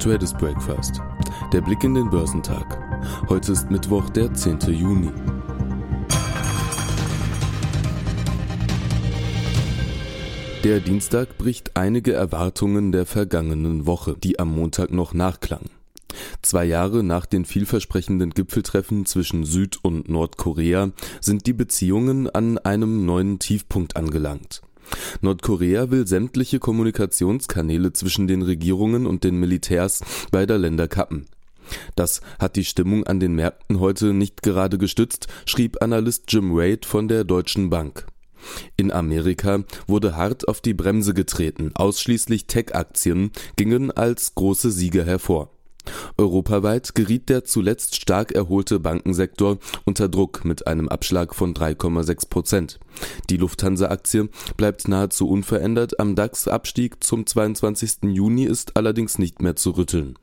Traders Breakfast. Der Blick in den Börsentag. Heute ist Mittwoch, der 10. Juni. Der Dienstag bricht einige Erwartungen der vergangenen Woche, die am Montag noch nachklangen. Zwei Jahre nach den vielversprechenden Gipfeltreffen zwischen Süd- und Nordkorea sind die Beziehungen an einem neuen Tiefpunkt angelangt. Nordkorea will sämtliche Kommunikationskanäle zwischen den Regierungen und den Militärs beider Länder kappen. Das hat die Stimmung an den Märkten heute nicht gerade gestützt, schrieb Analyst Jim Wade von der Deutschen Bank. In Amerika wurde hart auf die Bremse getreten, ausschließlich Tech-Aktien gingen als große Sieger hervor. Europaweit geriet der zuletzt stark erholte Bankensektor unter Druck mit einem Abschlag von 3,6 Prozent. Die Lufthansa-Aktie bleibt nahezu unverändert, am DAX-Abstieg zum 22. Juni ist allerdings nicht mehr zu rütteln.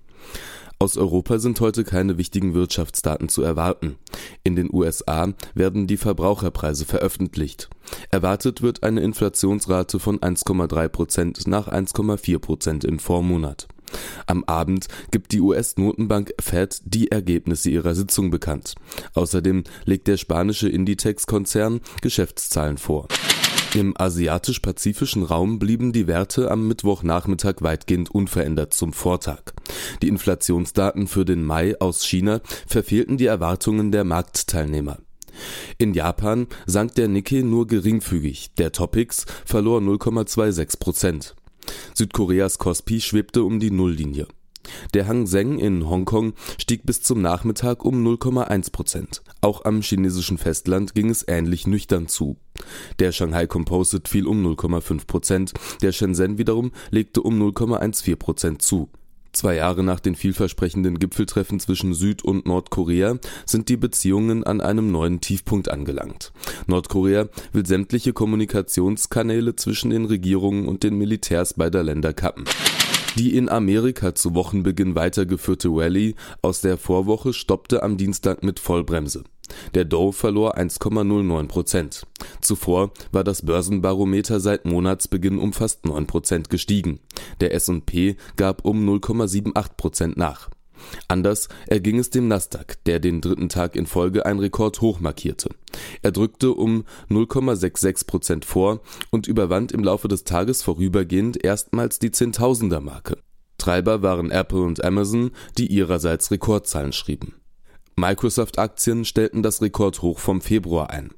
Aus Europa sind heute keine wichtigen Wirtschaftsdaten zu erwarten. In den USA werden die Verbraucherpreise veröffentlicht. Erwartet wird eine Inflationsrate von 1,3 Prozent nach 1,4 Prozent im Vormonat. Am Abend gibt die US-Notenbank Fed die Ergebnisse ihrer Sitzung bekannt. Außerdem legt der spanische Inditex-Konzern Geschäftszahlen vor. Im asiatisch-pazifischen Raum blieben die Werte am Mittwochnachmittag weitgehend unverändert zum Vortag. Die Inflationsdaten für den Mai aus China verfehlten die Erwartungen der Marktteilnehmer. In Japan sank der Nikkei nur geringfügig, der Topix verlor 0,26 Prozent. Südkoreas Kospi schwebte um die Nulllinie. Der Hang Seng in Hongkong stieg bis zum Nachmittag um 0,1 Prozent. Auch am chinesischen Festland ging es ähnlich nüchtern zu. Der Shanghai Composite fiel um 0,5 Prozent, der Shenzhen wiederum legte um 0,14 Prozent zu. Zwei Jahre nach den vielversprechenden Gipfeltreffen zwischen Süd- und Nordkorea sind die Beziehungen an einem neuen Tiefpunkt angelangt. Nordkorea will sämtliche Kommunikationskanäle zwischen den Regierungen und den Militärs beider Länder kappen. Die in Amerika zu Wochenbeginn weitergeführte Rallye aus der Vorwoche stoppte am Dienstag mit Vollbremse. Der Dow verlor 1,09 Prozent. Zuvor war das Börsenbarometer seit Monatsbeginn um fast 9 Prozent gestiegen. Der S&P gab um 0,78 Prozent nach. Anders erging es dem Nasdaq, der den dritten Tag in Folge ein Rekordhoch markierte. Er drückte um 0,66 Prozent vor und überwand im Laufe des Tages vorübergehend erstmals die Zehntausender-Marke. Treiber waren Apple und Amazon, die ihrerseits Rekordzahlen schrieben. Microsoft-Aktien stellten das Rekordhoch vom Februar ein.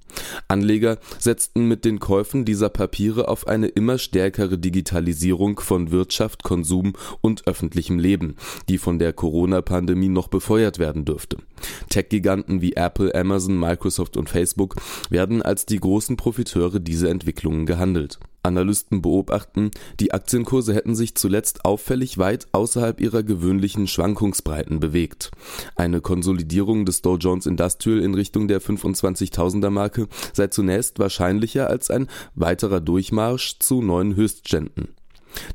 Anleger setzten mit den Käufen dieser Papiere auf eine immer stärkere Digitalisierung von Wirtschaft, Konsum und öffentlichem Leben, die von der Corona-Pandemie noch befeuert werden dürfte. Tech-Giganten wie Apple, Amazon, Microsoft und Facebook werden als die großen Profiteure dieser Entwicklungen gehandelt. Analysten beobachten, die Aktienkurse hätten sich zuletzt auffällig weit außerhalb ihrer gewöhnlichen Schwankungsbreiten bewegt. Eine Konsolidierung des Dow Jones Industrial in Richtung der 25.000er Marke sei zunächst wahrscheinlicher als ein weiterer Durchmarsch zu neuen Höchstständen.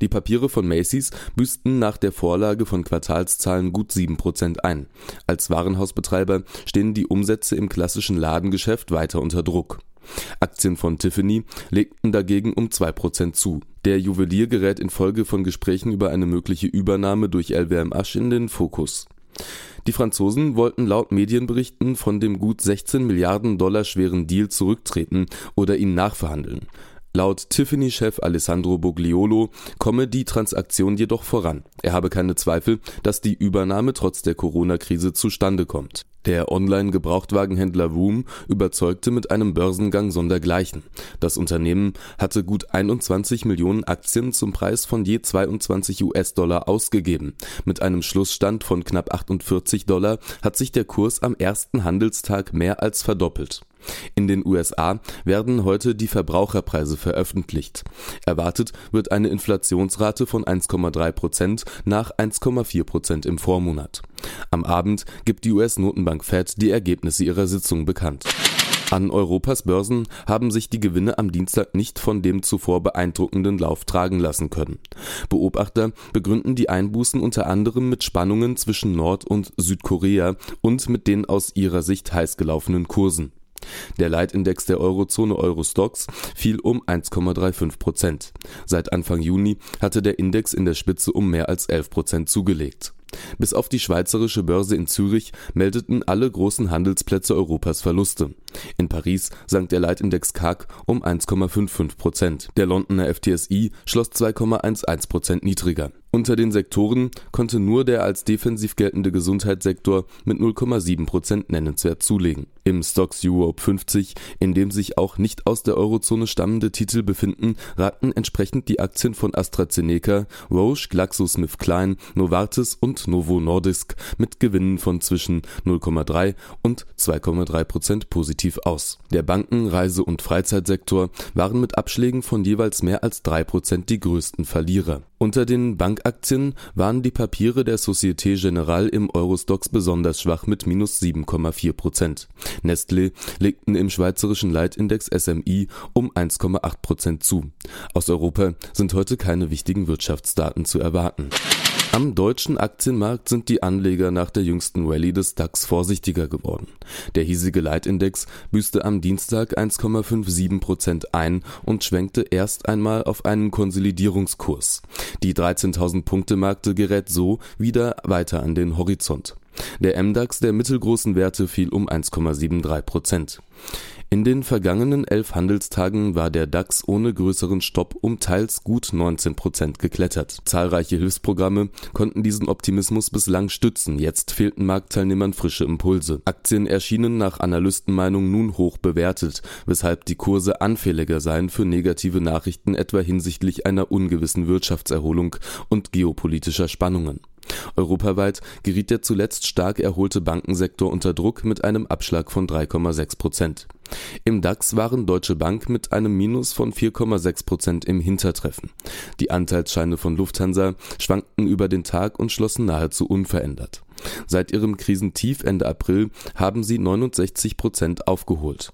Die Papiere von Macy's büßten nach der Vorlage von Quartalszahlen gut 7% ein. Als Warenhausbetreiber stehen die Umsätze im klassischen Ladengeschäft weiter unter Druck. Aktien von Tiffany legten dagegen um 2% zu. Der Juwelier gerät infolge von Gesprächen über eine mögliche Übernahme durch LWM-Asch in den Fokus. Die Franzosen wollten laut Medienberichten von dem gut 16 Milliarden Dollar schweren Deal zurücktreten oder ihn nachverhandeln. Laut Tiffany-Chef Alessandro Bogliolo komme die Transaktion jedoch voran. Er habe keine Zweifel, dass die Übernahme trotz der Corona-Krise zustande kommt. Der Online-Gebrauchtwagenhändler Room überzeugte mit einem Börsengang sondergleichen. Das Unternehmen hatte gut 21 Millionen Aktien zum Preis von je 22 US-Dollar ausgegeben. Mit einem Schlussstand von knapp 48 Dollar hat sich der Kurs am ersten Handelstag mehr als verdoppelt. In den USA werden heute die Verbraucherpreise veröffentlicht. Erwartet wird eine Inflationsrate von 1,3 Prozent nach 1,4 Prozent im Vormonat. Am Abend gibt die US-Notenbank Fed die Ergebnisse ihrer Sitzung bekannt. An Europas Börsen haben sich die Gewinne am Dienstag nicht von dem zuvor beeindruckenden Lauf tragen lassen können. Beobachter begründen die Einbußen unter anderem mit Spannungen zwischen Nord- und Südkorea und mit den aus ihrer Sicht heiß gelaufenen Kursen. Der Leitindex der Eurozone Eurostoxx fiel um 1,35 Prozent. Seit Anfang Juni hatte der Index in der Spitze um mehr als 11 Prozent zugelegt. Bis auf die Schweizerische Börse in Zürich meldeten alle großen Handelsplätze Europas Verluste. In Paris sank der Leitindex CAC um 1,55 Prozent. Der Londoner FTSE schloss 2,11 Prozent niedriger. Unter den Sektoren konnte nur der als defensiv geltende Gesundheitssektor mit 0,7 Prozent nennenswert zulegen. Im Stocks Europe 50, in dem sich auch nicht aus der Eurozone stammende Titel befinden, raten entsprechend die Aktien von AstraZeneca, Roche, GlaxoSmithKline, Novartis und Novo Nordisk mit Gewinnen von zwischen 0,3 und 2,3 Prozent positiv aus. Der Banken-, Reise- und Freizeitsektor waren mit Abschlägen von jeweils mehr als 3 Prozent die größten Verlierer. Unter den Bankaktien waren die Papiere der Societe Generale im Eurostoxx besonders schwach mit minus 7,4 Prozent. Nestlé legten im schweizerischen Leitindex SMI um 1,8 Prozent zu. Aus Europa sind heute keine wichtigen Wirtschaftsdaten zu erwarten. Am deutschen Aktienmarkt sind die Anleger nach der jüngsten Rallye des DAX vorsichtiger geworden. Der hiesige Leitindex büßte am Dienstag 1,57 Prozent ein und schwenkte erst einmal auf einen Konsolidierungskurs. Die 13.000 Punkte Markte gerät so wieder weiter an den Horizont. Der MDAX der mittelgroßen Werte fiel um 1,73 Prozent. In den vergangenen elf Handelstagen war der DAX ohne größeren Stopp um teils gut 19 Prozent geklettert. Zahlreiche Hilfsprogramme konnten diesen Optimismus bislang stützen, jetzt fehlten Marktteilnehmern frische Impulse. Aktien erschienen nach Analystenmeinung nun hoch bewertet, weshalb die Kurse anfälliger seien für negative Nachrichten etwa hinsichtlich einer ungewissen Wirtschaftserholung und geopolitischer Spannungen Europaweit geriet der zuletzt stark erholte Bankensektor unter Druck mit einem Abschlag von 3,6 Prozent. Im DAX waren Deutsche Bank mit einem Minus von 4,6 Prozent im Hintertreffen. Die Anteilsscheine von Lufthansa schwankten über den Tag und schlossen nahezu unverändert. Seit ihrem Krisentief Ende April haben sie 69 Prozent aufgeholt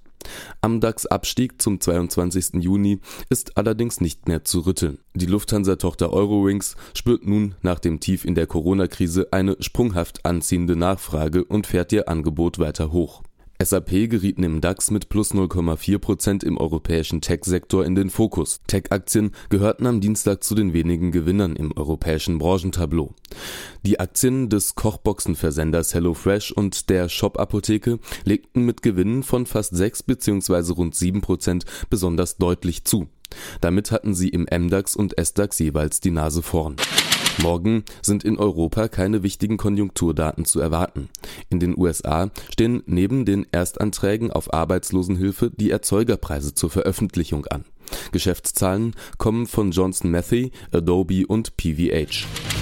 am DAX-Abstieg zum 22. Juni ist allerdings nicht mehr zu rütteln. Die Lufthansa-Tochter Eurowings spürt nun nach dem Tief in der Corona-Krise eine sprunghaft anziehende Nachfrage und fährt ihr Angebot weiter hoch SAP gerieten im DAX mit plus 0,4 Prozent im europäischen Tech-Sektor in den Fokus. Tech-Aktien gehörten am Dienstag zu den wenigen Gewinnern im europäischen Branchentableau. Die Aktien des Kochboxenversenders HelloFresh und der Shop-Apotheke legten mit Gewinnen von fast 6 bzw. rund 7 Prozent besonders deutlich zu. Damit hatten sie im MDAX und SDAX jeweils die Nase vorn. Morgen sind in Europa keine wichtigen Konjunkturdaten zu erwarten. In den USA stehen neben den Erstanträgen auf Arbeitslosenhilfe die Erzeugerpreise zur Veröffentlichung an. Geschäftszahlen kommen von Johnson Matthey, Adobe und PVH.